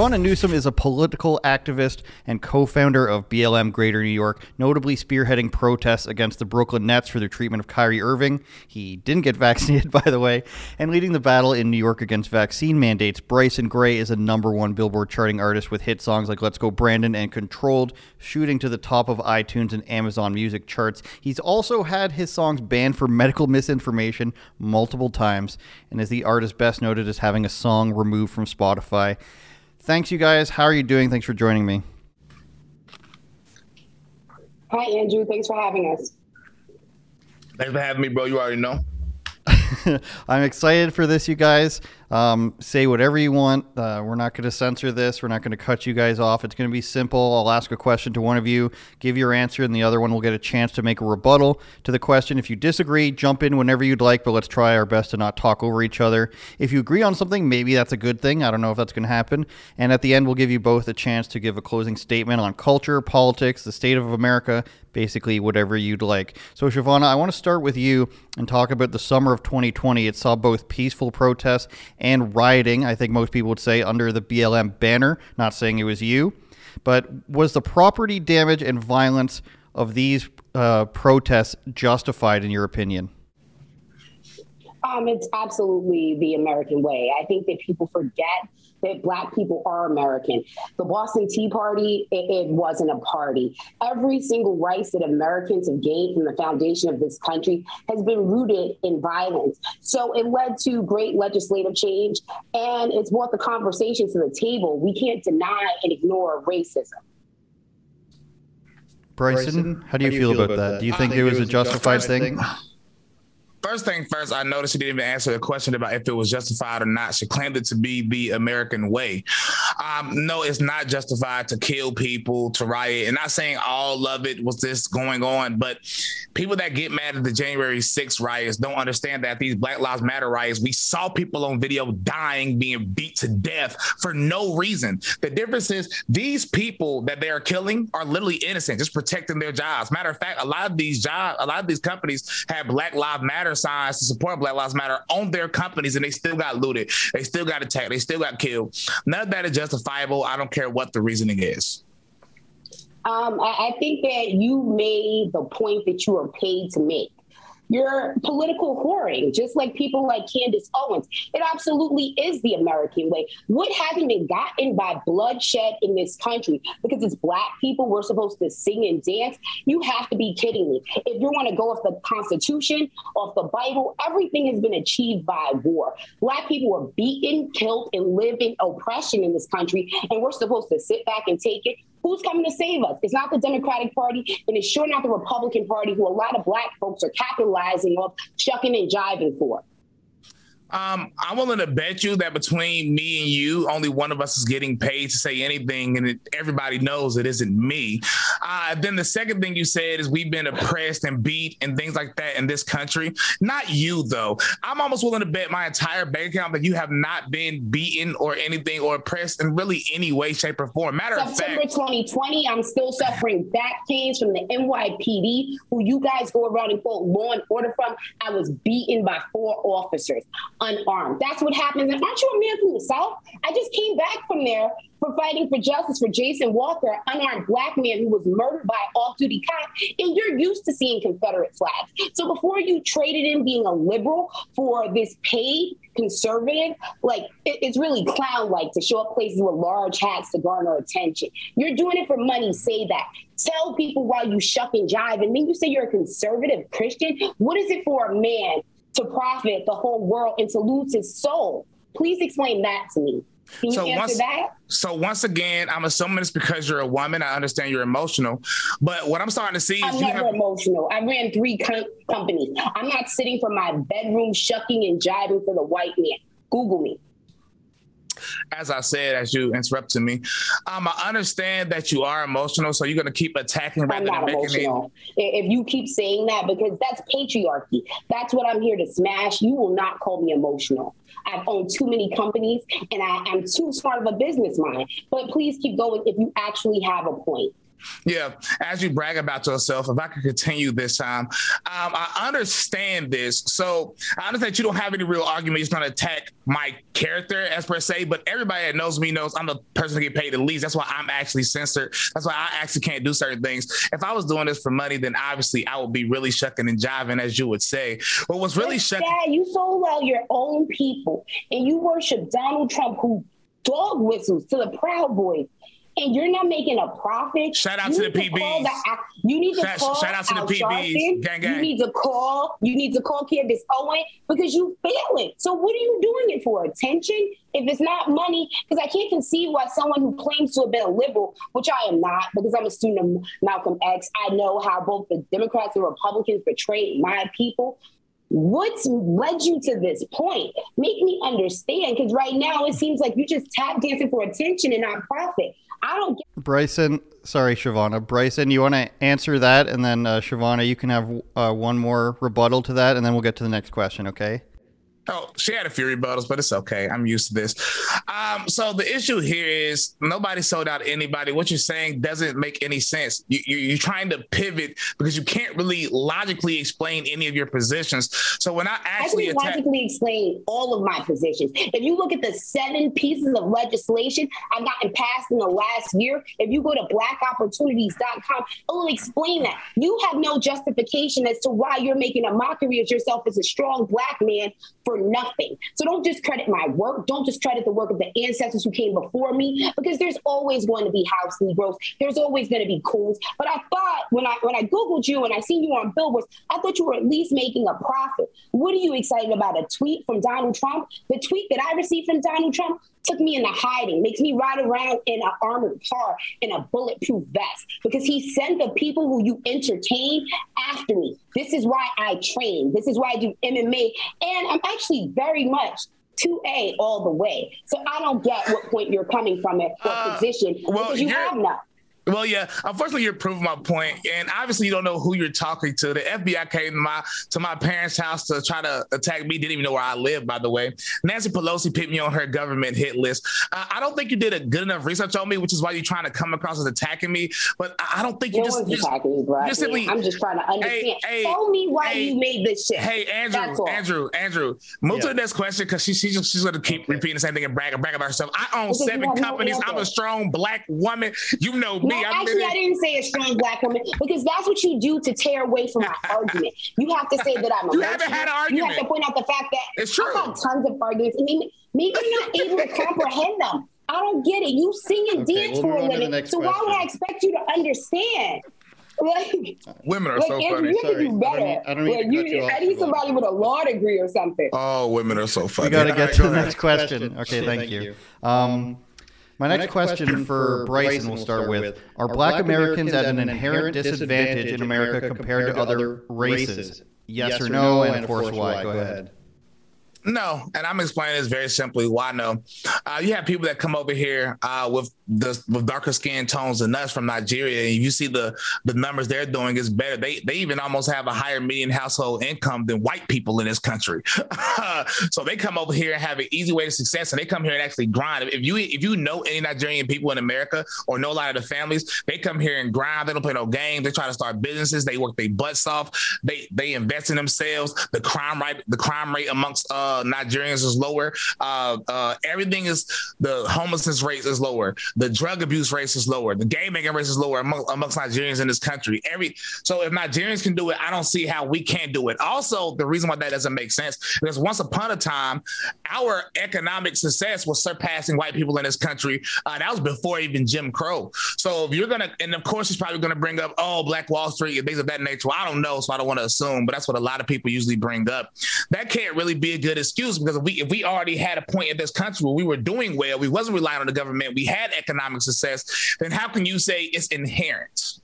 Chivona Newsome is a political activist and co founder of BLM Greater New York, notably spearheading protests against the Brooklyn Nets for their treatment of Kyrie Irving. He didn't get vaccinated, by the way, and leading the battle in New York against vaccine mandates. Bryson Gray is a number one Billboard charting artist with hit songs like Let's Go Brandon and Controlled, shooting to the top of iTunes and Amazon music charts. He's also had his songs banned for medical misinformation multiple times, and is the artist best noted as having a song removed from Spotify. Thanks, you guys. How are you doing? Thanks for joining me. Hi, Andrew. Thanks for having us. Thanks for having me, bro. You already know. I'm excited for this, you guys. Um, say whatever you want. Uh, we're not going to censor this. We're not going to cut you guys off. It's going to be simple. I'll ask a question to one of you, give your answer, and the other one will get a chance to make a rebuttal to the question. If you disagree, jump in whenever you'd like, but let's try our best to not talk over each other. If you agree on something, maybe that's a good thing. I don't know if that's going to happen. And at the end, we'll give you both a chance to give a closing statement on culture, politics, the state of America, basically whatever you'd like. So, Chivona, I want to start with you and talk about the summer of 2020. It saw both peaceful protests and rioting, I think most people would say, under the BLM banner. Not saying it was you, but was the property damage and violence of these uh, protests justified, in your opinion? Um, it's absolutely the American way. I think that people forget that black people are American. The Boston Tea Party, it, it, wasn't a party. Every single right that Americans have gained from the foundation of this country has been rooted in violence. So it led to great legislative change and it's brought the conversation to the table. We can't deny and ignore racism. Bryson, how do you, how do you feel, feel, about, that? that? Do you think, think it was, was a justified, justified thing? thing? First thing first, I noticed she didn't even answer the question about if it was justified or not. She claimed it to be the American way. Um, no, it's not justified to kill people, to riot. And not saying all of it was this going on, but people that get mad at the January 6th riots don't understand that these Black Lives Matter riots, we saw people on video dying, being beat to death for no reason. The difference is these people that they are killing are literally innocent, just protecting their jobs. Matter of fact, a lot of these jobs, a lot of these companies have Black Lives Matter Signs to support Black Lives Matter on their companies, and they still got looted. They still got attacked. They still got killed. None of that is justifiable. I don't care what the reasoning is. Um, I, I think that you made the point that you are paid to make. You're political whoring, just like people like Candace Owens. It absolutely is the American way. What hasn't been gotten by bloodshed in this country because it's black people we're supposed to sing and dance? You have to be kidding me. If you want to go off the Constitution, off the Bible, everything has been achieved by war. Black people were beaten, killed, and live in oppression in this country, and we're supposed to sit back and take it. Who's coming to save us? It's not the Democratic Party, and it's sure not the Republican Party, who a lot of black folks are capitalizing off, shucking and jiving for. Um, I'm willing to bet you that between me and you, only one of us is getting paid to say anything, and it, everybody knows it isn't me. Uh, then the second thing you said is we've been oppressed and beat and things like that in this country. Not you though. I'm almost willing to bet my entire bank account that you have not been beaten or anything or oppressed in really any way, shape, or form. Matter September of fact, 2020, I'm still suffering back pains from the NYPD, who you guys go around and quote law and order from. I was beaten by four officers unarmed. That's what happens. And aren't you a man from the South? I just came back from there for fighting for justice for Jason Walker, unarmed black man who was murdered by off-duty cop. And you're used to seeing Confederate flags. So before you traded in being a liberal for this paid conservative, like it, it's really clown-like to show up places with large hats to garner attention. You're doing it for money. Say that. Tell people while you shuck and jive, and then you say you're a conservative Christian. What is it for a man to profit the whole world and to lose his soul? Please explain that to me. Can so once, that? So once again, I'm assuming it's because you're a woman. I understand you're emotional, but what I'm starting to see I'm is never have... emotional. I ran three com- companies. I'm not sitting from my bedroom shucking and jiving for the white man. Google me as I said, as you interrupted me, um, I understand that you are emotional, so you're going to keep attacking rather than making emotional. it. If you keep saying that, because that's patriarchy. That's what I'm here to smash. You will not call me emotional. I've owned too many companies, and I am too smart of a business mind. But please keep going if you actually have a point. Yeah, as you brag about yourself, if I could continue this time, um, I understand this. So I understand you don't have any real argument. You're going to attack my character as per se, but everybody that knows me knows I'm the person to get paid the least. That's why I'm actually censored. That's why I actually can't do certain things. If I was doing this for money, then obviously I would be really shucking and jiving, as you would say. But what's really shucking? Dad, you sold out your own people, and you worship Donald Trump, who dog whistles to the Proud Boys and you're not making a profit. Shout out to the PBs. The, you need to shout, call. Shout out to the PBs. Gang, gang. You need to call. You need to call Candace Owen because you failing. So what are you doing it for? Attention? If it's not money, because I can't conceive why someone who claims to have been a liberal, which I am not, because I'm a student of Malcolm X, I know how both the Democrats and Republicans betrayed my people. What's led you to this point? Make me understand, because right now it seems like you're just tap dancing for attention and not profit. I don't get. Bryson, sorry, Chivona. Bryson, you want to answer that, and then uh, Chivona, you can have uh, one more rebuttal to that, and then we'll get to the next question. Okay. Oh, she had a few rebuttals, but it's okay. I'm used to this. Um, so the issue here is nobody sold out anybody. What you're saying doesn't make any sense. You, you, are trying to pivot because you can't really logically explain any of your positions. So when I actually I can logically explain all of my positions. If you look at the seven pieces of legislation I've gotten passed in the last year, if you go to blackopportunities.com, it will explain that. You have no justification as to why you're making a mockery of yourself as a strong black man for nothing. So don't discredit my work. Don't discredit the work of the ancestors who came before me, because there's always going to be house Negroes. There's always going to be cools. But I thought when I when I googled you and I seen you on billboards, I thought you were at least making a profit. What are you excited about? A tweet from Donald Trump? The tweet that I received from Donald Trump took me into hiding, makes me ride around in an armored car in a bulletproof vest because he sent the people who you entertain after me. This is why I train. This is why I do MMA. And I'm actually very much 2A all the way. So I don't get what point you're coming from at what uh, position well, because you have none. Well, yeah. Unfortunately, you're proving my point, and obviously, you don't know who you're talking to. The FBI came to my to my parents' house to try to attack me. Didn't even know where I live, by the way. Nancy Pelosi put me on her government hit list. Uh, I don't think you did a good enough research on me, which is why you're trying to come across as attacking me. But I don't think you no just, just attacking me, bro. Simply, I'm just trying to understand. Hey, Tell me why hey, you made this shit. Hey, Andrew, Andrew, Andrew, move yeah. to the next question because she, she she's going to keep repeating the same thing and brag, brag about herself. I own because seven companies. I'm a strong black woman. You know me. No, I'm actually, I didn't say a strong black woman because that's what you do to tear away from my argument. You have to say that I'm a You haven't had an argument. You have to point out the fact that it's true. I've had tons of arguments. I mean, maybe you're not able to comprehend them. I don't get it. You sing and okay, dance we'll for a living. So why would I expect you to understand? Like, women are like, so Andrew, funny. You Sorry. do better. I don't, I don't like, you, you I need somebody with a law degree or something. Oh, women are so funny. We got to get to the next question. Okay, thank you. Um, my next, next question, question for Bryson will start with Are black Americans at an inherent disadvantage in America compared to other races? Yes or no? And of course, why? Go ahead. No, and I'm explaining this very simply. Why no? Uh, you have people that come over here uh, with the with darker skin tones than us from Nigeria, and you see the the numbers they're doing is better. They they even almost have a higher median household income than white people in this country. so they come over here and have an easy way to success, and they come here and actually grind. If you if you know any Nigerian people in America or know a lot of the families, they come here and grind. They don't play no games. They try to start businesses. They work their butts off. They they invest in themselves. The crime rate the crime rate amongst uh, uh, Nigerians is lower. Uh, uh, everything is the homelessness rate is lower. The drug abuse rate is lower. The gay making rate is lower among, amongst Nigerians in this country. Every so if Nigerians can do it, I don't see how we can't do it. Also, the reason why that doesn't make sense because once upon a time, our economic success was surpassing white people in this country. Uh, that was before even Jim Crow. So if you're gonna, and of course, he's probably gonna bring up, oh, Black Wall Street and things of that nature. Well, I don't know, so I don't want to assume, but that's what a lot of people usually bring up. That can't really be a good excuse because if we if we already had a point in this country where we were doing well, we wasn't relying on the government, we had economic success, then how can you say it's inherent?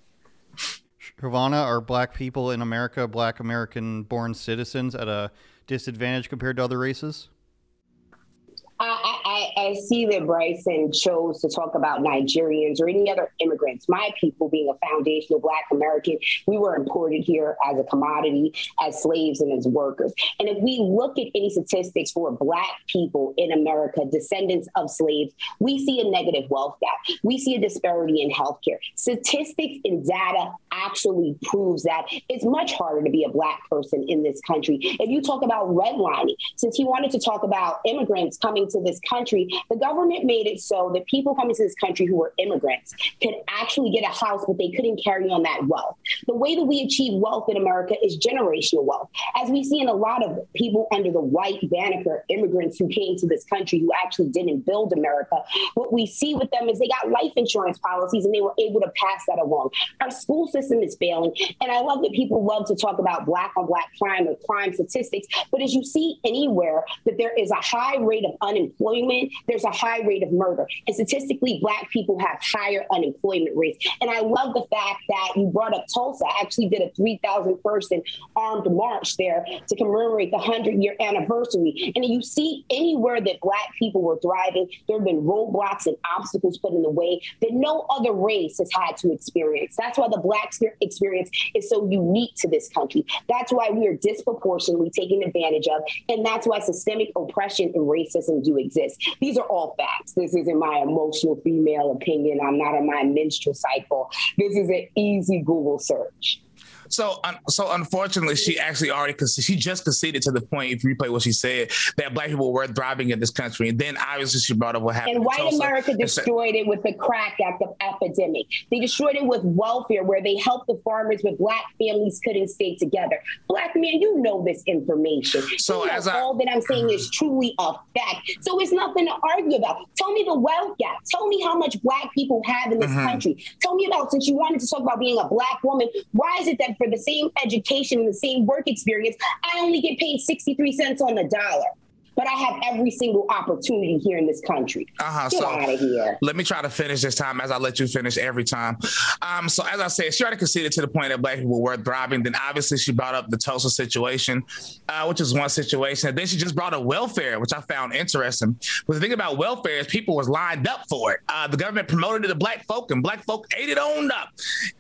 Chivona, are black people in America, black American born citizens at a disadvantage compared to other races? I, I, see that Bryson chose to talk about Nigerians or any other immigrants. My people, being a foundational Black American, we were imported here as a commodity, as slaves, and as workers. And if we look at any statistics for Black people in America, descendants of slaves, we see a negative wealth gap. We see a disparity in healthcare. Statistics and data actually proves that it's much harder to be a Black person in this country. If you talk about redlining, since he wanted to talk about immigrants coming to this country, the government made it so that people coming to this country who were immigrants could actually get a house, but they couldn't carry on that wealth. The way that we achieve wealth in America is generational wealth. As we see in a lot of people under the white banner immigrants who came to this country who actually didn't build America, what we see with them is they got life insurance policies and they were able to pass that along. Our school system is failing. And I love that people love to talk about black on black crime or crime statistics. But as you see anywhere that there is a high rate of unemployment, there's a high rate of murder. And statistically, black people have higher unemployment rates. And I love the fact that you brought up Tulsa. I actually did a 3,000 person armed march there to commemorate the 100 year anniversary. And you see anywhere that black people were thriving, there have been roadblocks and obstacles put in the way that no other race has had to experience. That's why the black experience is so unique to this country. That's why we are disproportionately taken advantage of. And that's why systemic oppression and racism do exist. These are all facts. This isn't my emotional female opinion. I'm not on my menstrual cycle. This is an easy Google search. So, so unfortunately, she actually already she just conceded to the point. If you replay what she said, that black people were thriving in this country, and then obviously she brought up what happened. And white America destroyed it with the crack act of epidemic. They destroyed it with welfare, where they helped the farmers, but black families couldn't stay together. Black man, you know this information. So you as all that I'm saying is truly a fact. So it's nothing to argue about. Tell me the wealth gap. Tell me how much black people have in this mm-hmm. country. Tell me about since you wanted to talk about being a black woman. Why is it that for the same education and the same work experience, I only get paid 63 cents on the dollar but I have every single opportunity here in this country. Uh-huh. Get so out of here. Let me try to finish this time as I let you finish every time. Um, so as I said, she already conceded to the point that black people were thriving. Then obviously she brought up the Tulsa situation, uh, which is one situation. And then she just brought up welfare, which I found interesting. But the thing about welfare is people was lined up for it. Uh, the government promoted it to black folk, and black folk ate it on up.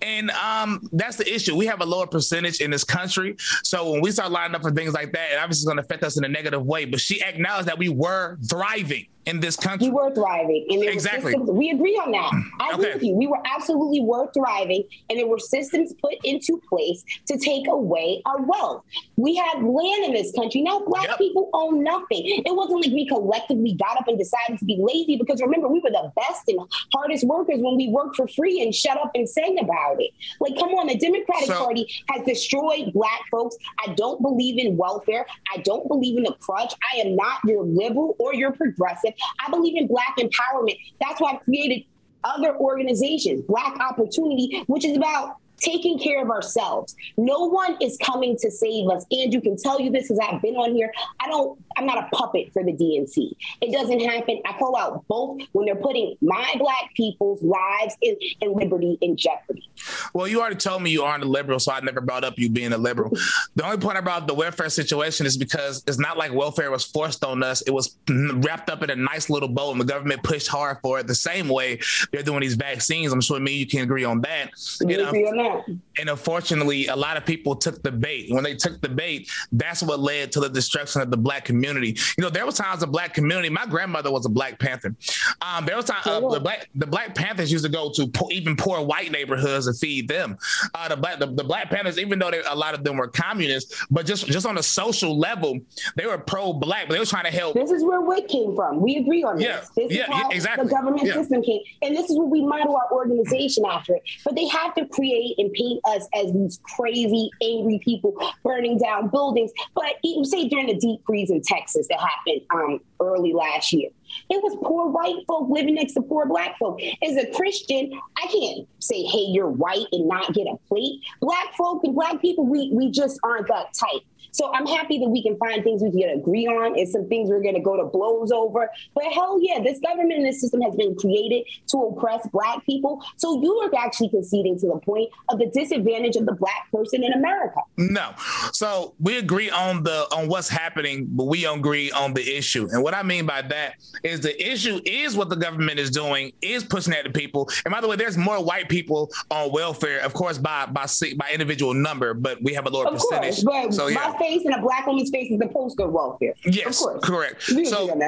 And um, that's the issue. We have a lower percentage in this country. So when we start lining up for things like that, it obviously is going to affect us in a negative way. But she acknowledge that we were thriving in this country. We were thriving. And exactly. Systems, we agree on that. I agree with you. We were absolutely were thriving, and there were systems put into place to take away our wealth. We had land in this country. Now black yep. people own nothing. It wasn't like we collectively got up and decided to be lazy because remember, we were the best and hardest workers when we worked for free and shut up and sang about it. Like, come on, the Democratic so, Party has destroyed black folks. I don't believe in welfare. I don't believe in the crutch. I am not your liberal or your progressive. I believe in Black empowerment. That's why I've created other organizations, Black Opportunity, which is about taking care of ourselves. No one is coming to save us. Andrew can tell you this because I've been on here. I don't, I'm not a puppet for the DNC. It doesn't happen. I call out both when they're putting my black people's lives in, and liberty in jeopardy. Well, you already told me you aren't a liberal, so I never brought up you being a liberal. the only point about the welfare situation is because it's not like welfare was forced on us. It was wrapped up in a nice little bow and the government pushed hard for it the same way they're doing these vaccines. I'm sure me you can agree on that. You know, can't and unfortunately, a lot of people took the bait. When they took the bait, that's what led to the destruction of the black community. You know, there was times the black community. My grandmother was a Black Panther. Um, there was times uh, the black the Black Panthers used to go to po- even poor white neighborhoods and feed them. Uh, the black the, the, Black Panthers, even though they, a lot of them were communists, but just just on a social level, they were pro black. But they were trying to help. This is where WIC came from. We agree on yeah, this. This yeah, is how exactly. the government yeah. system came, and this is what we model our organization after it. But they have to create and paint us as these crazy, angry people burning down buildings. But you say during the deep freeze in Texas that happened um, early last year, it was poor white folk living next to poor black folk. As a Christian, I can't say, hey, you're white and not get a plate. Black folk and black people, we, we just aren't that tight. So I'm happy that we can find things we can agree on and some things we're going to go to blows over. But hell yeah, this government and this system has been created to oppress black people. So you are actually conceding to the point of the disadvantage of the black person in America. No. So we agree on the on what's happening, but we don't agree on the issue. And what I mean by that is the issue is what the government is doing, is pushing at the people. And by the way, there's more white people on welfare, of course, by by by individual number, but we have a lower of percentage. Course, so, yeah. Face and a black woman's face is the poster welfare. Yes, Of course. correct. so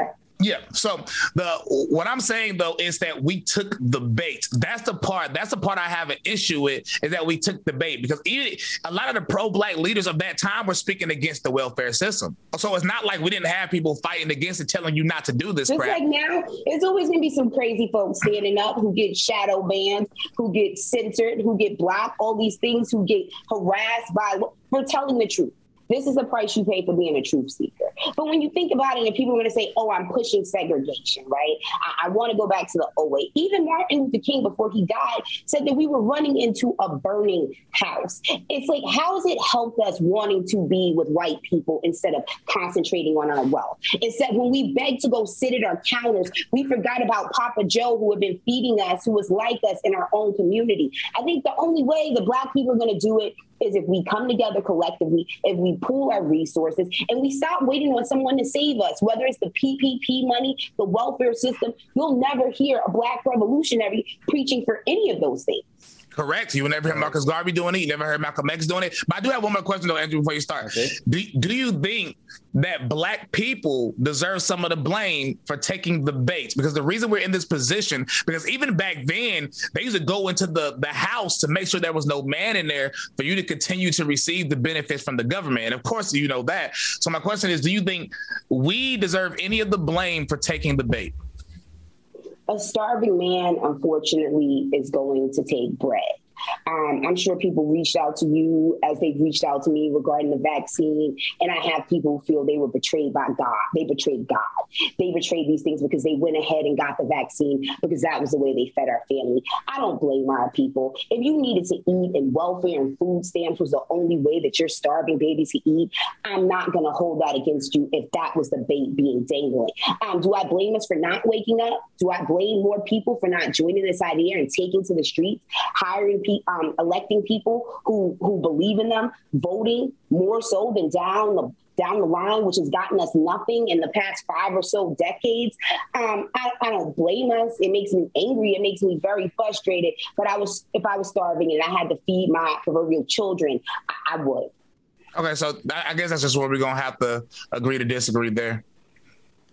yeah. So the what I'm saying though is that we took the bait. That's the part. That's the part I have an issue with is that we took the bait because even a lot of the pro-black leaders of that time were speaking against the welfare system. So it's not like we didn't have people fighting against it, telling you not to do this. Just crap. like now, it's always gonna be some crazy folks standing up who get shadow banned, who get censored, who get blocked, all these things, who get harassed by for telling the truth. This is the price you pay for being a truth seeker. But when you think about it, and people are going to say, oh, I'm pushing segregation, right? I, I want to go back to the 08. Even Martin Luther King, before he died, said that we were running into a burning house. It's like, how has it helped us wanting to be with white people instead of concentrating on our wealth? Instead, when we begged to go sit at our counters, we forgot about Papa Joe, who had been feeding us, who was like us in our own community. I think the only way the Black people are going to do it is if we come together collectively, if we pool our resources, and we stop waiting on someone to save us, whether it's the PPP money, the welfare system. You'll never hear a black revolutionary preaching for any of those things. Correct. You never heard Marcus Garvey doing it. You never heard Malcolm X doing it. But I do have one more question though, Andrew, before you start. Okay. Do, do you think that black people deserve some of the blame for taking the bait? Because the reason we're in this position, because even back then, they used to go into the, the house to make sure there was no man in there for you to continue to receive the benefits from the government. And of course, you know that. So my question is, do you think we deserve any of the blame for taking the bait? A starving man, unfortunately, is going to take bread. Um, I'm sure people reached out to you as they've reached out to me regarding the vaccine. And I have people feel they were betrayed by God. They betrayed God. They betrayed these things because they went ahead and got the vaccine because that was the way they fed our family. I don't blame our people. If you needed to eat and welfare and food stamps was the only way that you're starving babies to eat, I'm not going to hold that against you if that was the bait being dangling. Um, do I blame us for not waking up? Do I blame more people for not joining this idea and taking to the streets, hiring people? um, electing people who who believe in them, voting more so than down the down the line, which has gotten us nothing in the past five or so decades. Um, I, I, don't blame us. It makes me angry. It makes me very frustrated. But I was, if I was starving and I had to feed my proverbial children, I, I would. Okay, so I guess that's just where we're gonna have to agree to disagree there.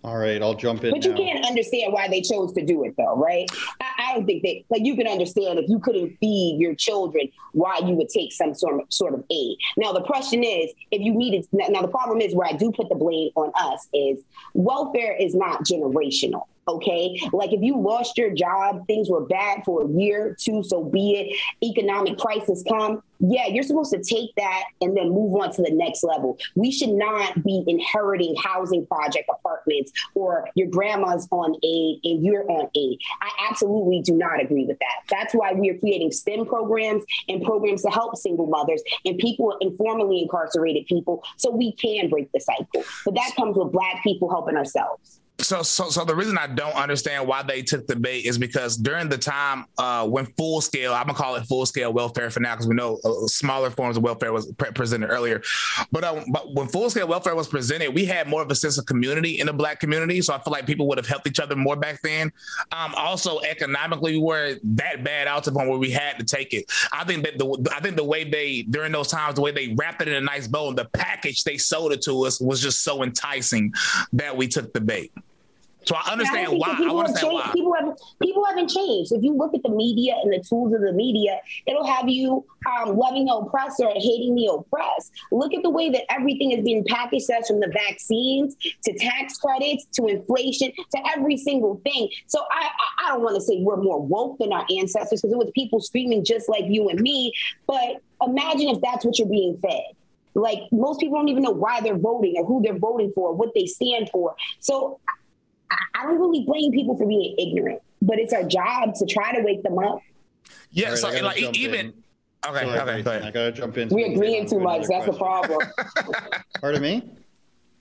All right, I'll jump in. But you can't understand why they chose to do it, though, right? I, I, don't think they like you can understand if you couldn't feed your children why you would take some sort of sort of aid. Now the question is, if you needed now the problem is where I do put the blame on us is welfare is not generational okay? Like if you lost your job, things were bad for a year, two, so be it. Economic crisis come, yeah, you're supposed to take that and then move on to the next level. We should not be inheriting housing project apartments or your grandma's on aid and you're on aid. I absolutely do not agree with that. That's why we are creating STEM programs and programs to help single mothers and people informally incarcerated people so we can break the cycle. But that comes with Black people helping ourselves so so so the reason I don't understand why they took the bait is because during the time uh, when full scale, I'm gonna call it full scale welfare for now because we know uh, smaller forms of welfare was pre- presented earlier. But uh, but when full scale welfare was presented, we had more of a sense of community in the black community. So I feel like people would have helped each other more back then. Um, also economically, we were that bad out to the point where we had to take it. I think that the I think the way they during those times the way they wrapped it in a nice bow and the package they sold it to us was just so enticing that we took the bait. So I understand I why. I understand why. People haven't people haven't changed. If you look at the media and the tools of the media, it'll have you um, loving the oppressor and hating the oppressed. Look at the way that everything is being packaged as from the vaccines to tax credits to inflation to every single thing. So I I, I don't want to say we're more woke than our ancestors because it was people screaming just like you and me. But imagine if that's what you're being fed. Like most people don't even know why they're voting or who they're voting for, what they stand for. So I don't really blame people for being ignorant, but it's our job to try to wake them up. Yeah, right, so like even. In Okay, Sorry, okay, go ahead. I gotta jump in. We're agreeing too much. That's the problem. Pardon me.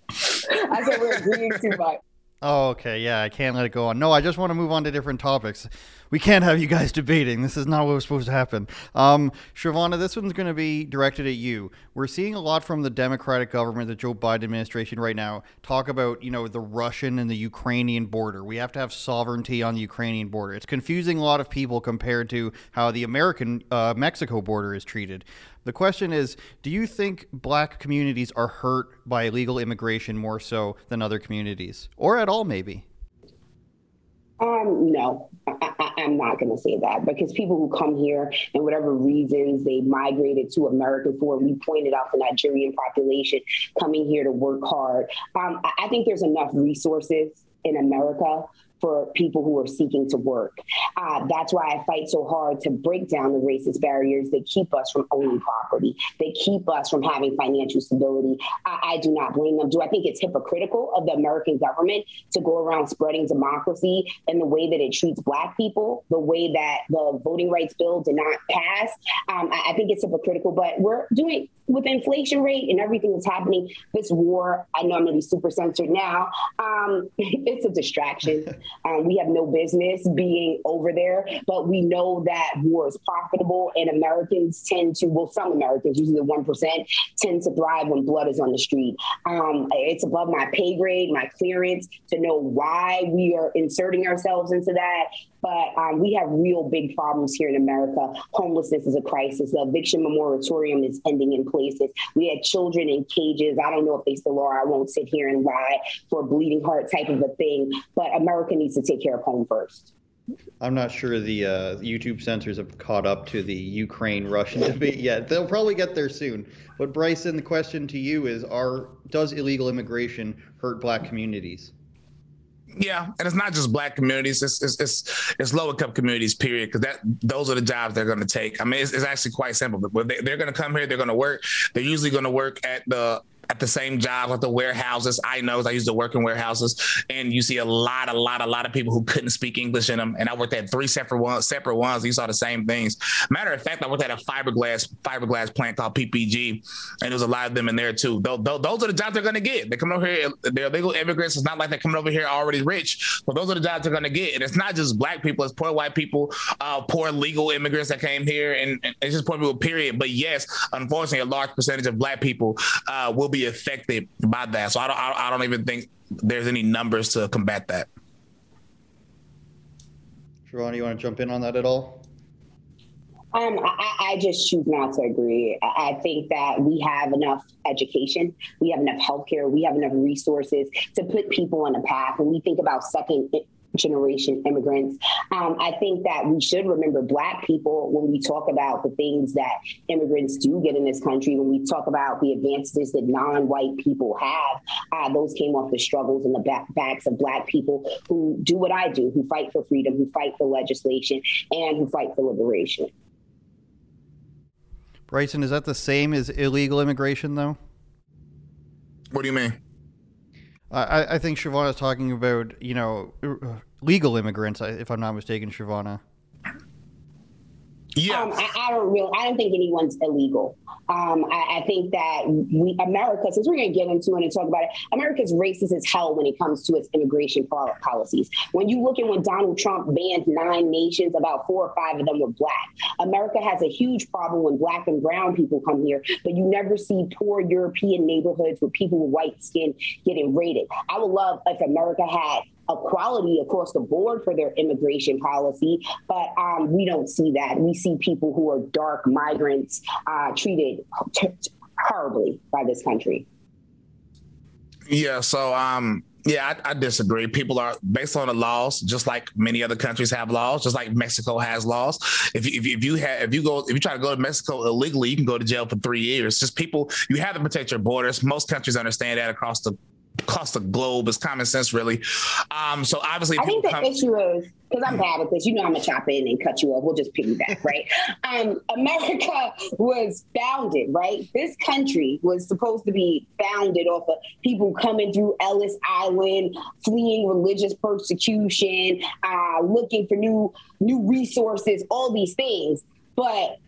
I said we're agreeing too much. Oh, okay. Yeah, I can't let it go on. No, I just want to move on to different topics. We can't have you guys debating. This is not what was supposed to happen. Um, Chivona, this one's going to be directed at you. We're seeing a lot from the Democratic government, the Joe Biden administration right now, talk about, you know, the Russian and the Ukrainian border. We have to have sovereignty on the Ukrainian border. It's confusing a lot of people compared to how the American uh, Mexico border is treated. The question is Do you think black communities are hurt by illegal immigration more so than other communities? Or at all, maybe? Um, no, I, am not going to say that because people who come here and whatever reasons they migrated to America for, we pointed out the Nigerian population coming here to work hard. Um, I, I think there's enough resources in America for people who are seeking to work. Uh, that's why I fight so hard to break down the racist barriers that keep us from owning property, they keep us from having financial stability. I, I do not blame them. Do I think it's hypocritical of the American government to go around spreading democracy in the way that it treats Black people, the way that the voting rights bill did not pass? Um, I, I think it's hypocritical, but we're doing with inflation rate and everything that's happening, this war, I know I'm going to be super censored now. Um, it's a distraction. Um, we have no business being over there, but we know that war is profitable and Americans tend to, well, some Americans, usually the 1%, tend to thrive when blood is on the street. Um, it's above my pay grade, my clearance to know why we are inserting ourselves into that but um, we have real big problems here in America. Homelessness is a crisis. The eviction moratorium is ending in places. We had children in cages. I don't know if they still are. I won't sit here and lie for a bleeding heart type of a thing. But America needs to take care of home first. I'm not sure the uh, YouTube censors have caught up to the Ukraine Russian debate yet. They'll probably get there soon. But Bryson, the question to you is: Are does illegal immigration hurt Black communities? Yeah, and it's not just black communities; it's it's it's, it's low income communities. Period. Because that those are the jobs they're going to take. I mean, it's, it's actually quite simple. But they, they're going to come here. They're going to work. They're usually going to work at the at the same job at the warehouses. I know I used to work in warehouses, and you see a lot, a lot, a lot of people who couldn't speak English in them. And I worked at three separate ones, separate ones. You saw the same things. Matter of fact, I worked at a fiberglass fiberglass plant called PPG, and there was a lot of them in there too. Those, those are the jobs they're going to get. They come over here. They're legal immigrants. It's not like they're coming over here already rich, but those are the jobs they're going to get. And it's not just black people; it's poor white people, uh, poor legal immigrants that came here, and, and it's just poor people. Period. But yes, unfortunately, a large percentage of black people uh, will be affected by that. So I don't, I don't even think there's any numbers to combat that. Chivona, you want to jump in on that at all? Um, I, I, just choose not to agree. I think that we have enough education, we have enough healthcare, we have enough resources to put people on a path. When we think about second generation immigrants. Um, I think that we should remember Black people when we talk about the things that immigrants do get in this country, when we talk about the advances that non white people have, uh, those came off the struggles and the back, backs of Black people who do what I do, who fight for freedom, who fight for legislation, and who fight for liberation. Bryson, is that the same as illegal immigration, though? What do you mean? I, I think is talking about, you know, legal immigrants, if I'm not mistaken, Chivona. Yeah, um, I, I, don't really. I don't think anyone's illegal. Um, I, I, think that we America, since we're going to get into it and talk about it, America's racist as hell when it comes to its immigration policies. When you look at when Donald Trump banned nine nations, about four or five of them were black. America has a huge problem when black and brown people come here, but you never see poor European neighborhoods with people with white skin getting raided. I would love if America had equality across the board for their immigration policy, but um, we don't see that. We see people who are dark migrants uh, treated t- horribly by this country. Yeah. So, um, yeah, I, I, disagree. People are based on the laws, just like many other countries have laws, just like Mexico has laws. If, if, if you have, if you go, if you try to go to Mexico illegally, you can go to jail for three years. Just people, you have to protect your borders. Most countries understand that across the across the globe. It's common sense, really. Um, so obviously, I think the come- issue is because I'm bad at this. You know, I'm gonna chop in and cut you off. We'll just piggyback, right? um, America was founded, right? This country was supposed to be founded off of people coming through Ellis Island, fleeing religious persecution, uh, looking for new new resources, all these things. But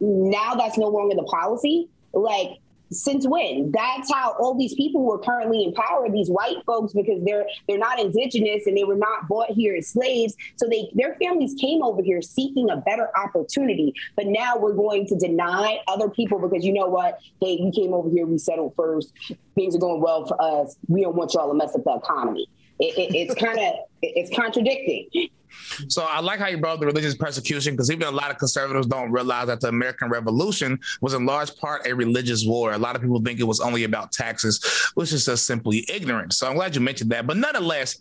now that's no longer the policy. Like since when? That's how all these people were currently in power, these white folks, because they're they're not indigenous and they were not bought here as slaves. So they their families came over here seeking a better opportunity. But now we're going to deny other people because you know what? Hey, we came over here, we settled first. Things are going well for us. We don't want y'all to mess up the economy. It, it, it's kind of it's contradicting. So I like how you brought up the religious persecution because even a lot of conservatives don't realize that the American Revolution was in large part a religious war. A lot of people think it was only about taxes, which is just simply ignorant. So I'm glad you mentioned that. But nonetheless,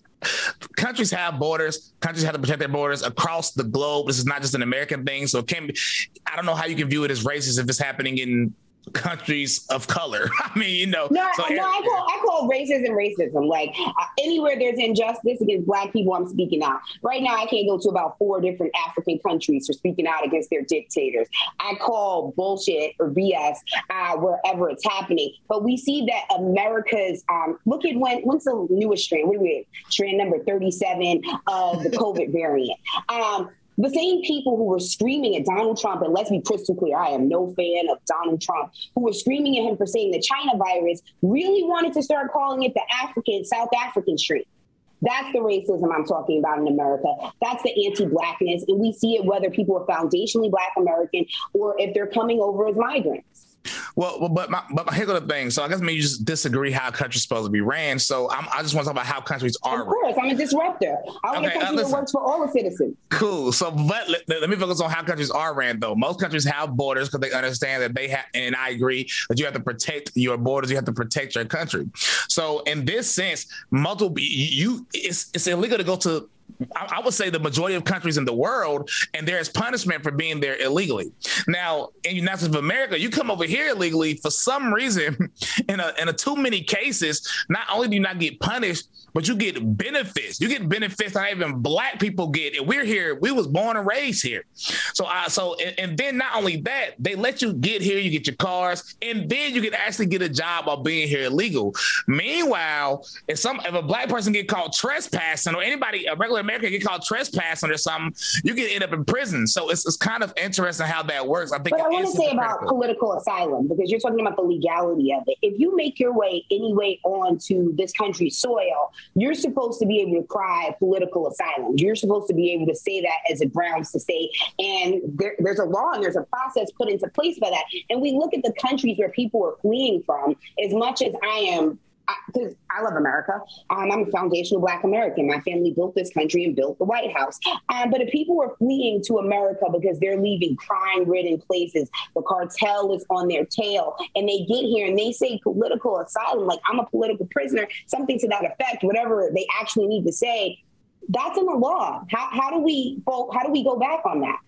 countries have borders. Countries have to protect their borders across the globe. This is not just an American thing. So it can be, I don't know how you can view it as racist if it's happening in countries of color. I mean, you know. No, so no, I call I call racism racism. Like uh, anywhere there's injustice against Black people, I'm speaking out. Right now, I can't go to about four different African countries for speaking out against their dictators. I call bullshit or BS uh, wherever it's happening. But we see that America's um, look at when when's the newest strain? What are we at? Strand number 37 of the COVID variant. Um, the same people who were screaming at Donald Trump, and let's be crystal clear, I am no fan of Donald Trump, who were screaming at him for saying the China virus, really wanted to start calling it the African, South African strain. That's the racism I'm talking about in America. That's the anti blackness. And we see it whether people are foundationally Black American or if they're coming over as migrants. Well, but my, but here's the thing. So I guess maybe you just disagree how a country's supposed to be ran. So I'm, i just want to talk about how countries are. Of course. I'm a disruptor. I want okay, a country uh, that works for all the citizens. Cool. So, but let, let, me focus on how countries are ran. Though most countries have borders because they understand that they have, and I agree that you have to protect your borders. You have to protect your country. So, in this sense, multiple you it's it's illegal to go to I, would say the majority of countries in the world, and there is punishment for being there illegally. Now, in the United States of America, you come over here illegally for some reason. In a in a too many cases, not only do you not get punished, but you get benefits. You get benefits that even black people get. And we're here. We was born and raised here. So I so and, and, then not only that, they let you get here, you get your cars, and then you can actually get a job while being here illegal. Meanwhile, if some if a black person get caught trespassing or anybody a regular American get called trespassing or something, you can end up in prison. So it's, it's kind of interesting how that works. I think But I want to say about political asylum because you're talking about the legality of it. If you make your way anyway onto this country's soil, you're supposed to be able to cry political asylum. You're supposed to be able to say that as a grounds to say, and there, there's a law and there's a process put into place by that. And we look at the countries where people are fleeing from. As much as I am because I, I, love America. Um, I'm a foundational Black American. My family built this country and built the White House. Um, but if people are fleeing to America because they're leaving crime ridden places, the cartel is on their tail, and they get here and they say political asylum, like I'm a political prisoner, something to that effect, whatever they actually need to say, that's in the law. How, how do we how do we go back on that?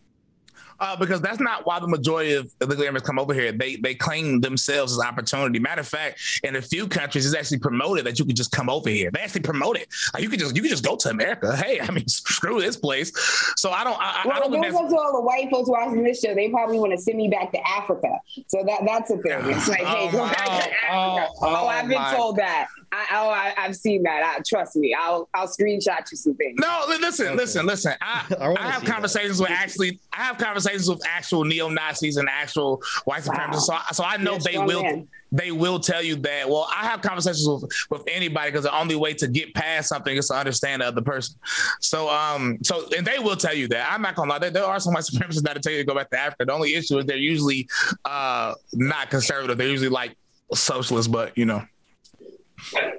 Uh, because that's not why the majority of illegal immigrants come over here. They they claim themselves as opportunity. Matter of fact, in a few countries, it's actually promoted that you can just come over here. They actually promote it. Like you can just you can just go to America. Hey, I mean, screw this place. So I don't. I, well, I don't think that's to all the white folks watching this show. They probably want to send me back to Africa. So that that's a thing. It's like, hey, go back to oh, Africa. Oh, oh, I've been my. told that. I, oh, I, have seen that. I, trust me. I'll I'll screenshot you some things. No, listen, okay. listen, listen. I, I, I have conversations that. with actually. I have conversations with actual neo Nazis and actual white supremacists. Wow. So, so I know yes, they will. Man. They will tell you that. Well, I have conversations with, with anybody because the only way to get past something is to understand the other person. So, um, so and they will tell you that. I'm not gonna lie. There, there are some white supremacists that will tell you to go back to Africa. The only issue is they're usually uh, not conservative. They're usually like socialists, but you know.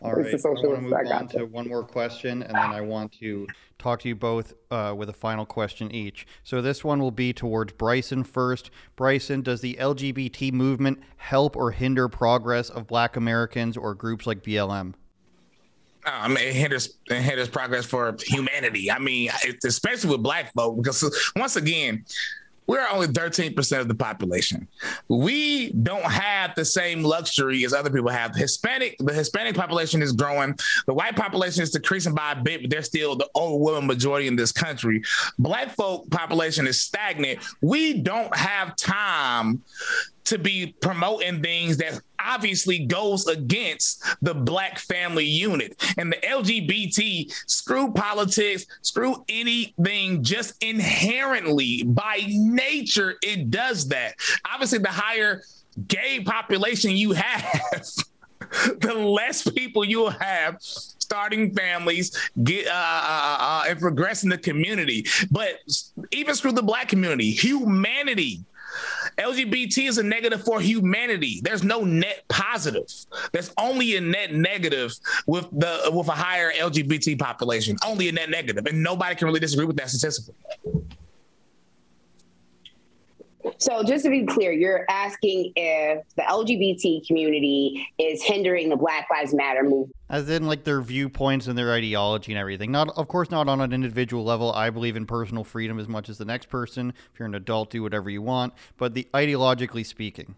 All right. I want to move on to one more question, and then I want to talk to you both uh, with a final question each. So this one will be towards Bryson first. Bryson, does the LGBT movement help or hinder progress of Black Americans or groups like BLM? I mean, it hinders it hinders progress for humanity. I mean, especially with Black folk, because once again, we're only 13% of the population. We don't have the same luxury as other people have. Hispanic, the Hispanic population is growing. The white population is decreasing by a bit, but they're still the overwhelming majority in this country. Black folk population is stagnant. We don't have time to be promoting things that obviously goes against the black family unit and the LGBT screw politics, screw anything just inherently by nature it does that. Obviously the higher gay population you have the less people you'll have starting families, get uh, uh, uh, and progressing the community. But even screw the black community, humanity. LGBT is a negative for humanity. There's no net positive. There's only a net negative with the with a higher LGBT population. Only a net negative, and nobody can really disagree with that statistically. So, just to be clear, you're asking if the LGBT community is hindering the Black Lives Matter movement. As in, like their viewpoints and their ideology and everything. Not, of course, not on an individual level. I believe in personal freedom as much as the next person. If you're an adult, do whatever you want. But the ideologically speaking.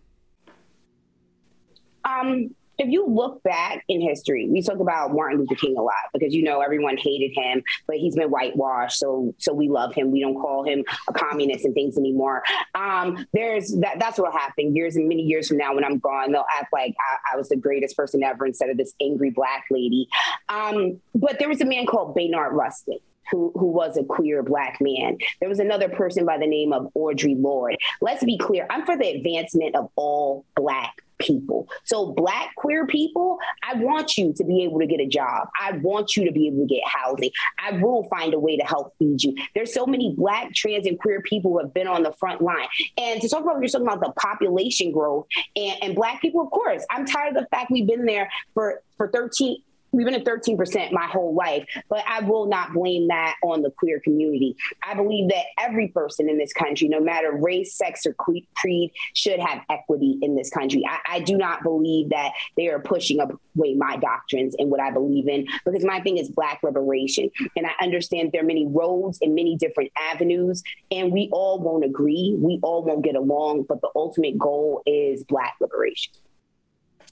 Um, if you look back in history, we talk about Martin Luther King a lot because you know everyone hated him, but he's been whitewashed, so so we love him. We don't call him a communist and things anymore. Um, there's that. That's what happened years and many years from now when I'm gone. They'll act like I, I was the greatest person ever instead of this angry black lady. Um, but there was a man called Baynard Rustin who, who was a queer black man. There was another person by the name of Audre Lorde. Let's be clear, I'm for the advancement of all black people. So, black queer people, I want you to be able to get a job. I want you to be able to get housing. I will find a way to help feed you. There's so many black, trans, and queer people who have been on the front line. And to talk about, you're talking about the population growth and, and black people, of course, I'm tired of the fact we've been there for, for 13, we've been at 13% my whole life, but I will not blame that on the queer community. I believe that every person in this country, no matter race, sex, or creed, should have equity in this country. I, I do not believe that they are pushing away my doctrines and what I believe in because my thing is Black liberation. And I understand there are many roads and many different avenues, and we all won't agree. We all won't get along, but the ultimate goal is Black liberation.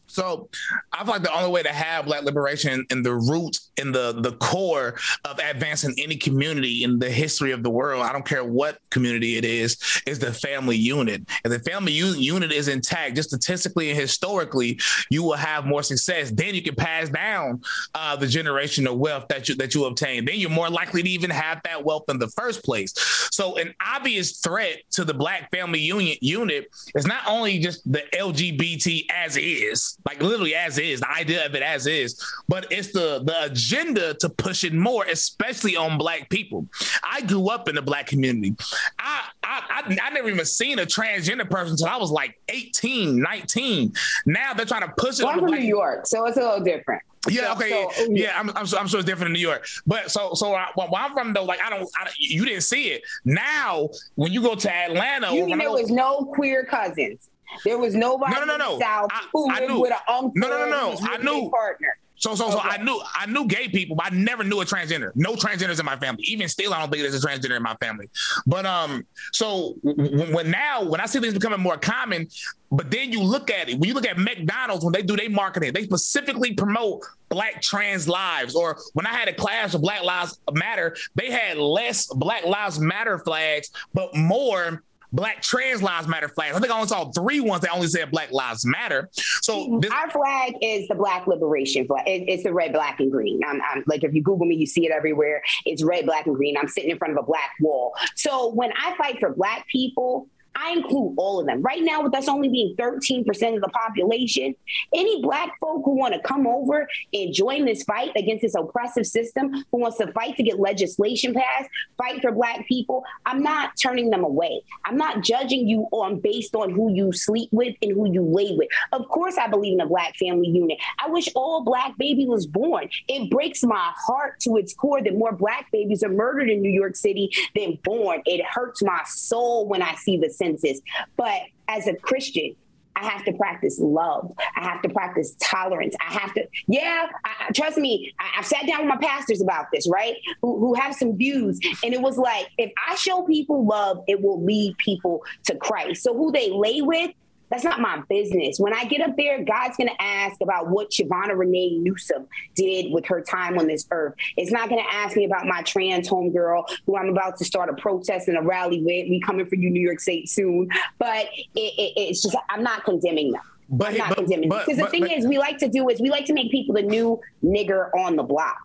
So I feel like the only way to have black liberation and the root in the the core of advancing any community in the history of the world, I don't care what community it is, is the family unit. If the family unit is intact, just statistically and historically, you will have more success. Then you can pass down uh, the generational wealth that you that you obtain. Then you're more likely to even have that wealth in the first place. So an obvious threat to the black family union unit is not only just the LGBT as is like literally as is, the idea of it as is, but it's the the agenda to push it more, especially on black people. I grew up in the black community. I I, I, I never even seen a transgender person until I was like 18, 19. Now they're trying to push it. Well, I'm from New York, so it's a little different. Yeah. Okay. So, yeah. I'm, I'm, I'm sure it's different in New York, but so so I, well, I'm from though, like I don't, I, you didn't see it. Now, when you go to Atlanta, you mean there was no queer cousins? There was nobody no, no, no, no. South I, who I lived knew. with an uncle. No, no, no, no. I knew. Partner. So, so, so I knew I knew gay people, but I never knew a transgender. No transgenders in my family. Even still, I don't think there's a transgender in my family. But um, so when now when I see things becoming more common, but then you look at it when you look at McDonald's when they do their marketing, they specifically promote Black trans lives. Or when I had a class of Black Lives Matter, they had less Black Lives Matter flags, but more Black Trans Lives Matter flags. I think I only saw three ones that only said Black Lives Matter. So this- our flag is the Black Liberation flag. It, it's the red, black, and green. I'm, I'm, like if you Google me, you see it everywhere. It's red, black, and green. I'm sitting in front of a black wall. So when I fight for Black people, I include all of them. Right now, with us only being 13% of the population, any black folk who want to come over and join this fight against this oppressive system, who wants to fight to get legislation passed, fight for black people, I'm not turning them away. I'm not judging you on based on who you sleep with and who you lay with. Of course, I believe in a black family unit. I wish all black baby was born. It breaks my heart to its core that more black babies are murdered in New York City than born. It hurts my soul when I see the senses. But as a Christian, I have to practice love. I have to practice tolerance. I have to, yeah, I, trust me, I, have sat down with my pastors about this, right? Who, who have some views. And it was like, if I show people love, it will lead people to Christ. So who they lay with, that's not my business. When I get up there, God's going to ask about what Chivona Renee Newsome did with her time on this earth. It's not going to ask me about my trans homegirl who I'm about to start a protest and a rally with. We coming for you, New York State soon. But it, it, it's just, I'm not condemning them. But, I'm not but, condemning because the thing but, is, we like to do is we like to make people the new nigger on the block.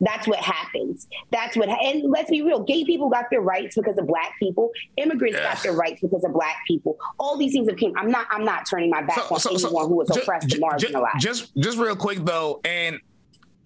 That's what happens. That's what, and let's be real. Gay people got their rights because of black people. Immigrants got their rights because of black people. All these things have came. I'm not. I'm not turning my back so, on so, anyone so, who was oppressed and marginalized. Just, just real quick though, and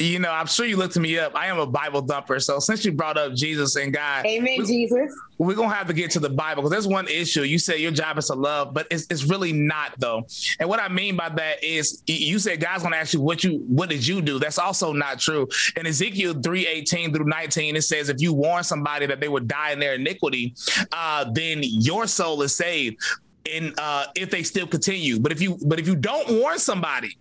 you know, I'm sure you looked me up. I am a Bible thumper. So since you brought up Jesus and God, Amen, we, Jesus. We're gonna have to get to the Bible because there's one issue. You say your job is to love, but it's, it's really not though. And what I mean by that is you said God's gonna ask you what you what did you do? That's also not true. In Ezekiel 3, 18 through 19, it says if you warn somebody that they would die in their iniquity, uh, then your soul is saved. And uh, if they still continue. But if you but if you don't warn somebody,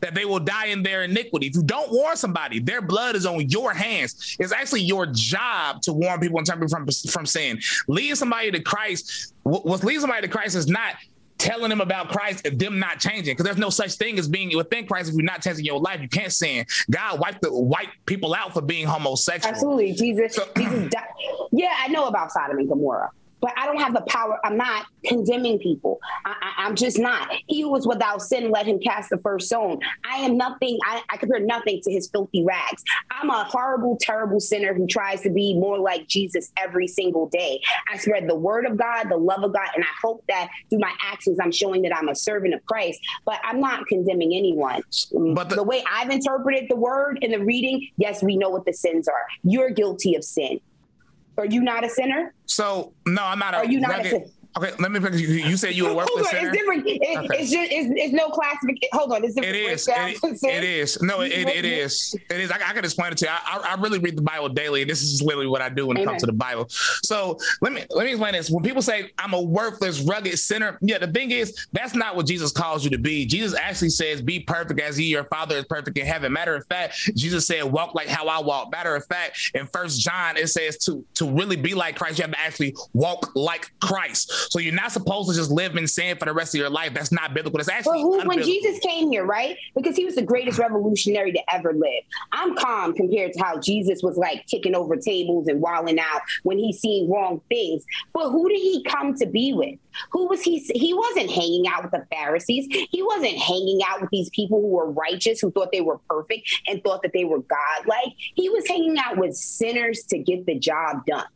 that they will die in their iniquity. If you don't warn somebody, their blood is on your hands. It's actually your job to warn people and turn people from, from sin. Leading somebody to Christ, what's leading somebody to Christ is not telling them about Christ and them not changing. Because there's no such thing as being within Christ if you're not changing your life. You can't sin. God wiped the wipe people out for being homosexual. Absolutely. Jesus, so, Jesus died. Yeah, I know about Sodom and Gomorrah but I don't have the power. I'm not condemning people. I, am just not. He who was without sin, let him cast the first stone. I am nothing. I, I compare nothing to his filthy rags. I'm a horrible, terrible sinner who tries to be more like Jesus every single day. I spread the word of God, the love of God, and I hope that through my actions, I'm showing that I'm a servant of Christ. But I'm not condemning anyone. But the, the way I've interpreted the word in the reading, yes, we know what the sins are. You're guilty of sin. Are you not a sinner? So no, I'm not. Are you not a sinner? Okay, let me. You, you said you were worthless Hold on, it's different. It, okay. It's just it's, it's no classification. Hold on, it's different. It is. It, it is. No, it, it, it is. It is. I, I, can explain it to you. I, I, really read the Bible daily. This is literally what I do when Amen. it comes to the Bible. So let me let me explain this. When people say I'm a worthless, rugged sinner, yeah, the thing is that's not what Jesus calls you to be. Jesus actually says, "Be perfect as He, your Father, is perfect in heaven." Matter of fact, Jesus said, "Walk like how I walk." Matter of fact, in First John it says to to really be like Christ, you have to actually walk like Christ. So you're not supposed to just live in sin for the rest of your life. That's not biblical. That's actually well, who, when Jesus came here, right? Because he was the greatest revolutionary to ever live. I'm calm compared to how Jesus was like kicking over tables and walling out when he seen wrong things. But who did he come to be with? Who was he? He wasn't hanging out with the Pharisees. He wasn't hanging out with these people who were righteous, who thought they were perfect and thought that they were God-like. He was hanging out with sinners to get the job done.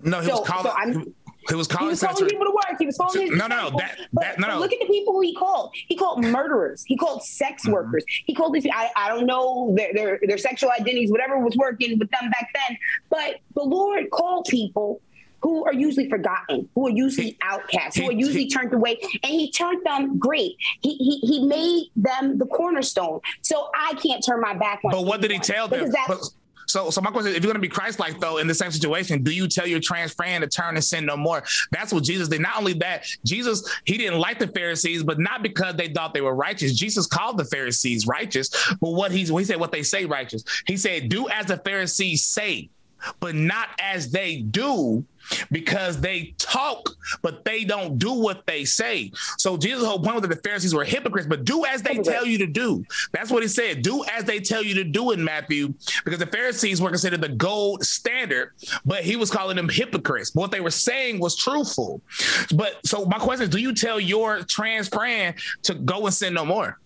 No, he so, was calling. So Was calling, he was calling people to work. He was calling his no, no, no, that, that, no, no. Look at the people who he called. He called murderers. He called sex mm-hmm. workers. He called these. I, I don't know their, their their sexual identities, whatever was working with them back then. But the Lord called people who are usually forgotten, who are usually he, outcasts, who are usually he, turned away, and he turned them great. He, he he made them the cornerstone. So I can't turn my back on. But what did he tell them? But, so, so my question is, if you're going to be Christ-like, though, in the same situation, do you tell your trans friend to turn and sin no more? That's what Jesus did. Not only that, Jesus he didn't like the Pharisees, but not because they thought they were righteous. Jesus called the Pharisees righteous, but what he's he said what they say righteous. He said, "Do as the Pharisees say." But not as they do because they talk, but they don't do what they say. So Jesus' whole point was that the Pharisees were hypocrites, but do as they tell you to do. That's what he said. Do as they tell you to do in Matthew, because the Pharisees were considered the gold standard, but he was calling them hypocrites. But what they were saying was truthful. But so my question is, do you tell your trans friend to go and sin no more?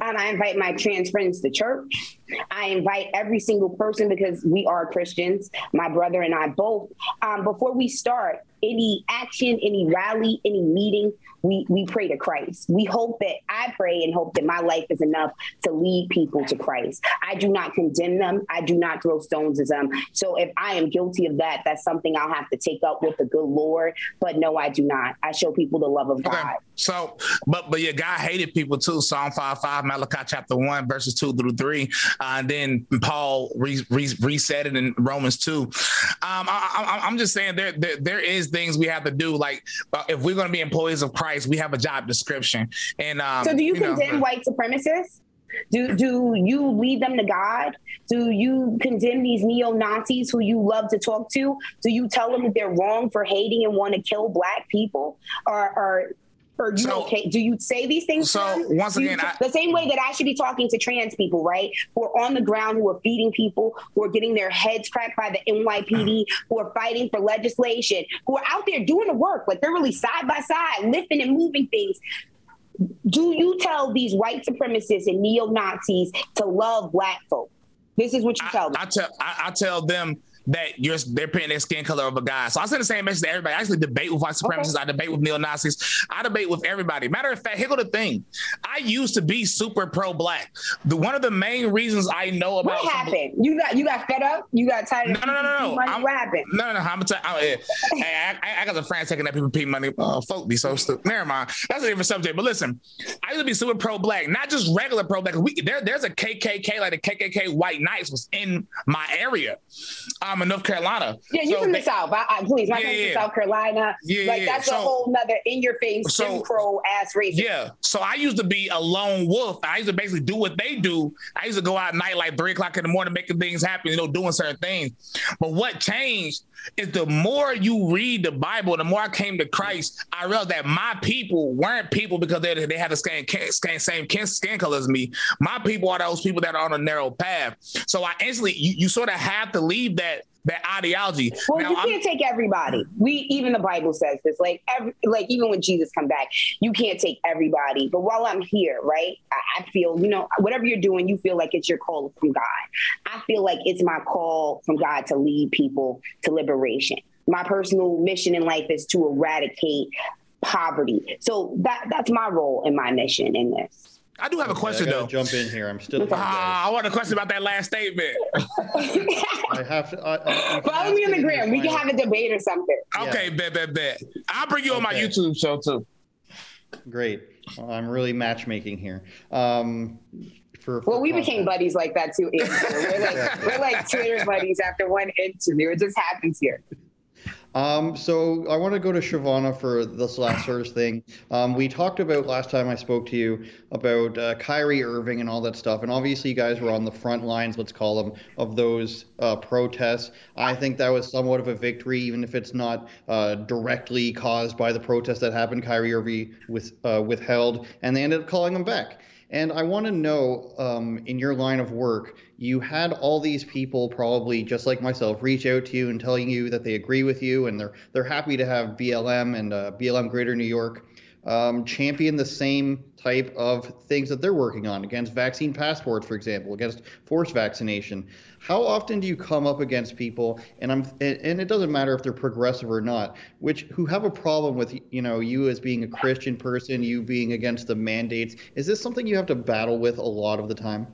And I invite my trans friends to church. I invite every single person because we are Christians, my brother and I both. Um, before we start, any action, any rally, any meeting, we, we pray to Christ. We hope that I pray and hope that my life is enough to lead people to Christ. I do not condemn them. I do not throw stones at them. So if I am guilty of that, that's something I'll have to take up with the good Lord. But no, I do not. I show people the love of okay. God. So, but but yeah, God hated people too. Psalm five five, Malachi chapter one, verses two through three, uh, and then Paul re, re, reset it in Romans two. Um, I, am just saying there, there there is things we have to do. Like uh, if we're going to be employees of Christ, we have a job description. And um, so, do you, you condemn know, white supremacists? Do do you lead them to God? Do you condemn these neo Nazis who you love to talk to? Do you tell them that they're wrong for hating and want to kill black people? Or, or or you so, okay? Do you say these things? So once again, I, the same way that I should be talking to trans people, right? Who are on the ground, who are feeding people, who are getting their heads cracked by the NYPD, who are fighting for legislation, who are out there doing the work, like they're really side by side, lifting and moving things do you tell these white supremacists and neo Nazis to love black folk? This is what you tell them. I, I tell I, I tell them that you're they're paying their skin color of a guy. So I send the same message to everybody. I actually debate with white supremacists. Okay. I debate with neo Nazis. I debate with everybody. Matter of fact, here go the thing. I used to be super pro black. The one of the main reasons I know about what happened. You got you got fed up. You got tired. No, no, no, no. no. What happened? No, no, no. I'm gonna tell. hey, I, I, got a friend taking that people pay money. Uh, folk be so stupid. Never mind. That's a different subject. But listen, I used to be super pro black, not just regular pro black. We there, there's a KKK like the KKK White Knights was in my area, um, in North Carolina. Yeah, you so from they, the South. I, I, please, my yeah, yeah. South Carolina. Yeah, like that's so, a whole nother in your face, so, pro ass race. Yeah. So I used to be a lone wolf. I used to basically do what they do. I used to go out at night like three o'clock in the morning, making things happen, you know, doing certain things. But what changed is the more you read the Bible, the more I came to Christ, I realized that my people weren't people because they, they had the same, same, same skin color as me. My people are those people that are on a narrow path. So I instantly, you, you sort of have to leave that that ideology. Well, now, you can't I'm, take everybody. We even the Bible says this. Like every, like even when Jesus come back, you can't take everybody. But while I'm here, right, I, I feel you know whatever you're doing, you feel like it's your call from God. I feel like it's my call from God to lead people to liberation. My personal mission in life is to eradicate poverty. So that that's my role and my mission in this. I do have okay, a question though. Jump in here. I'm still. Uh, I want a question about that last statement. I have to. I, I, Follow me on the gram. We can have a debate or something. Okay, yeah. bet, bet, bet. I'll bring you okay. on my YouTube show too. Great. I'm really matchmaking here. Um, for, for well, we content. became buddies like that too. we're like we're like Twitter buddies after one interview. It just happens here. Um, so I want to go to Chivona for this last sort of thing. Um, we talked about last time I spoke to you about uh, Kyrie Irving and all that stuff, and obviously you guys were on the front lines, let's call them, of those uh, protests. I think that was somewhat of a victory, even if it's not uh, directly caused by the protest that happened. Kyrie Irving with, uh, withheld, and they ended up calling him back. And I want to know, um, in your line of work, you had all these people probably just like myself reach out to you and telling you that they agree with you and they're they're happy to have BLM and uh, BLM Greater New York um, champion the same type of things that they're working on against vaccine passports, for example, against forced vaccination. How often do you come up against people, and I'm, and it doesn't matter if they're progressive or not, which who have a problem with you know you as being a Christian person, you being against the mandates? Is this something you have to battle with a lot of the time?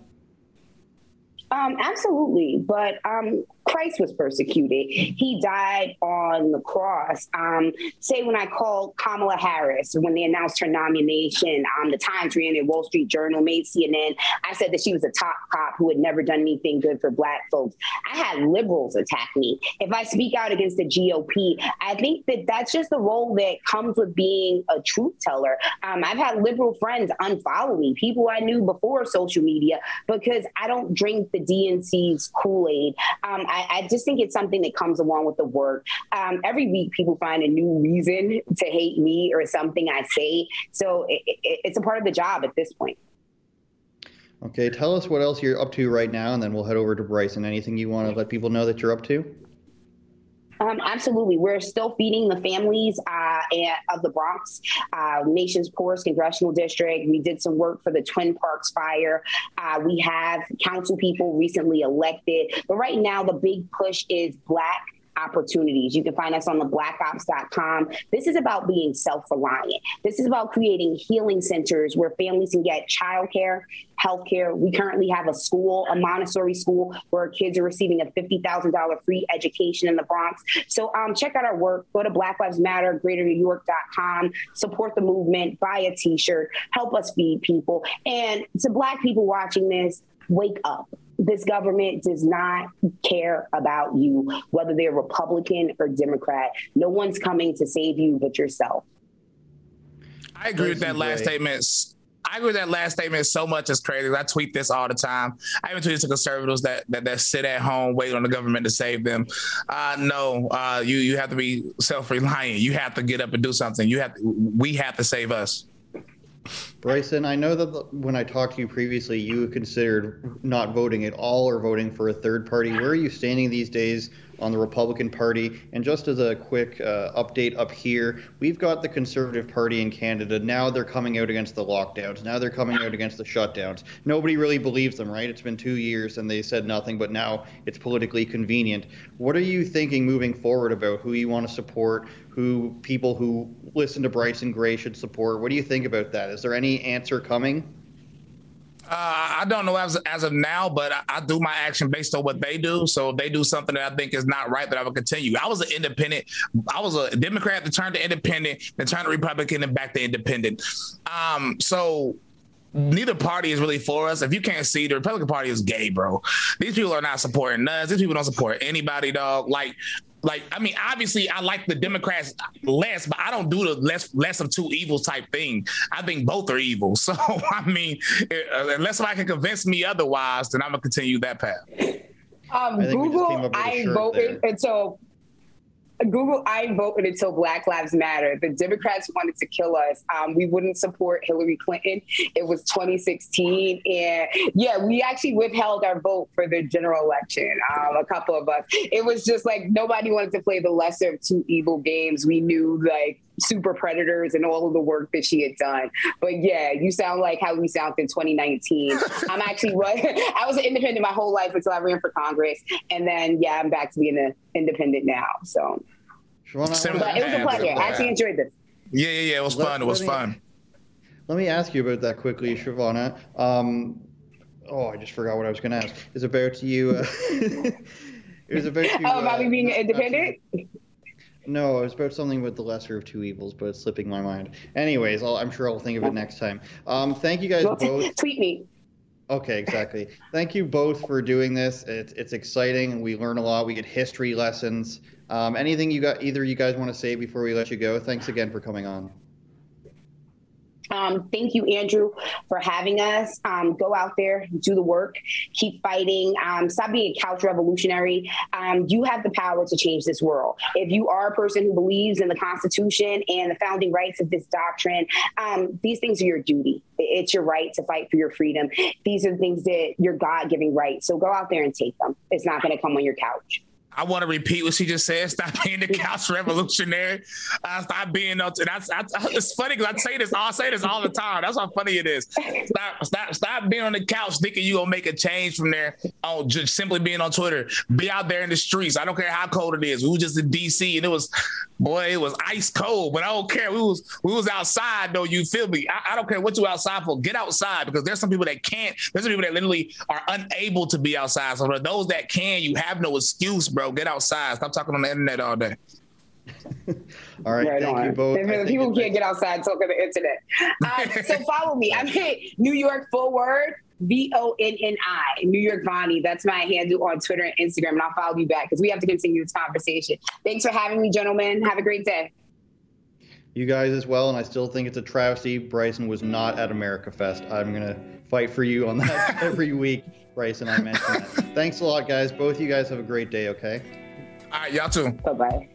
Um, absolutely, but um, Christ was persecuted. He died on the cross. Um, say when I called Kamala Harris when they announced her nomination, um, the Times ran it, Wall Street Journal made CNN. I said that she was a top cop who had never done anything good for Black folks. I had liberals attack me. If I speak out against the GOP, I think that that's just the role that comes with being a truth teller. Um, I've had liberal friends unfollow me, people I knew before social media, because I don't drink the DNC's Kool Aid. Um, I I, I, just think it's something that comes along with the work. Um, every week, people find a new reason to hate me or something I say. So it, it, it's a part of the job at this point. Okay, tell us what else you're up to right now, and then we'll head over to Bryson. Anything you want to let people know that you're up to? Um, absolutely. We're still feeding the families uh, of the Bronx, uh, nation's poorest congressional district. We did some work for the Twin Parks fire. Uh, we have council people recently elected. But right now, the big push is Black opportunities. You can find us on the blackops.com. This is about being self reliant. This is about creating healing centers where families can get childcare, healthcare. We currently have a school, a Montessori school, where kids are receiving a $50,000 free education in the Bronx. So um, check out our work. Go to Black Lives Matter, support the movement, buy a t shirt, help us feed people. And to Black people watching this, wake up this government does not care about you, whether they're Republican or Democrat. No one's coming to save you but yourself. I agree with that last statement. I agree with that last statement so much. It's crazy. I tweet this all the time. I even tweet to conservatives that, that that sit at home wait on the government to save them. Uh, no, uh, you you have to be self reliant. You have to get up and do something. You have to, we have to save us. Bryson, I know that when I talked to you previously, you considered not voting at all or voting for a third party. Where are you standing these days on the Republican Party. And just as a quick uh, update up here, we've got the Conservative Party in Canada. Now they're coming out against the lockdowns. Now they're coming out against the shutdowns. Nobody really believes them, right? It's been two years and they said nothing, but now it's politically convenient. What are you thinking moving forward about who you want to support, who people who listen to Bryson Gray should support? What do you think about that? Is there any answer coming? Uh, I don't know as as of now, but I, I, do my action based on what they do. So if they do something that I think is not right, that I will continue. I was an independent. I was a Democrat to turn to independent, then turn to Republican, and back to independent. Um, so neither party is really for us. If you can't see, the Republican Party is gay, bro. These people are not supporting us. These people don't support anybody, dog. Like like I mean, obviously I like the Democrats less, but I don't do the less less of two evils type thing. I think both are evil. So I mean, uh, unless somebody can convince me otherwise, then I'm gonna continue that path. Um, Google, I voted until Google, I voted until Black Lives Matter. The Democrats wanted to kill us. Um, we wouldn't support Hillary Clinton. It was 2016. And yeah, we actually withheld our vote for the general election, um, a couple of us. It was just like nobody wanted to play the lesser of two evil games. We knew like super predators and all of the work that she had done. But yeah, you sound like how we sound in 2019. I'm actually what I was an independent my whole life until I ran for Congress, and then yeah, I'm back to being an independent now. So, but it was a pleasure. I actually enjoyed this. Yeah, yeah, yeah. It was let, fun. It was me, fun. Let me ask you about that quickly, Chivona. Um, oh, I just forgot what I was going to ask. It's about you. Uh, it was about you. Oh, about uh, me being independent. No, it was about something with the lesser of two evils, but it's slipping my mind. Anyways, i am sure I'll think of it next time. Um, thank you guys well, both. Tweet me. Okay, exactly. Thank you both for doing this. It's it's exciting. We learn a lot. We get history lessons. Um, anything you got? Either you guys want to say before we let you go? Thanks again for coming on. Um, thank you, Andrew, for having us. Um, go out there, do the work, keep fighting, um, stop being a couch revolutionary. Um, you have the power to change this world. If you are a person who believes in the Constitution and the founding rights of this doctrine, um, these things are your duty. It's your right to fight for your freedom. These are the things that your God giving right. So go out there and take them. It's not going to come on your couch. I want to repeat what she just said. Stop being the couch revolutionary. Uh, stop being. And I, I, it's funny because I say this. I say this all the time. That's how funny it is. Stop, stop, stop being on the couch thinking you gonna make a change from there. Oh, just simply being on Twitter. Be out there in the streets. I don't care how cold it is. We were just in DC and it was, boy, it was ice cold. But I don't care. We was we was outside though. You feel me? I, I don't care what you outside for. Get outside because there's some people that can't. There's some people that literally are unable to be outside. So for those that can, you have no excuse, bro. Get outside. Stop talking on the internet all day. all right, right thank on. you both. People can't get outside talk on the internet. Um, so follow me. I'm at New York Forward. Word. V O N N I, New York Vonnie. That's my handle on Twitter and Instagram, and I'll follow you back because we have to continue this conversation. Thanks for having me, gentlemen. Have a great day. You guys as well, and I still think it's a travesty. Bryson was not at America Fest. I'm gonna fight for you on that every week. Bryson, I mentioned that. Thanks a lot, guys. Both you guys have a great day, okay? All right, y'all too. Bye bye.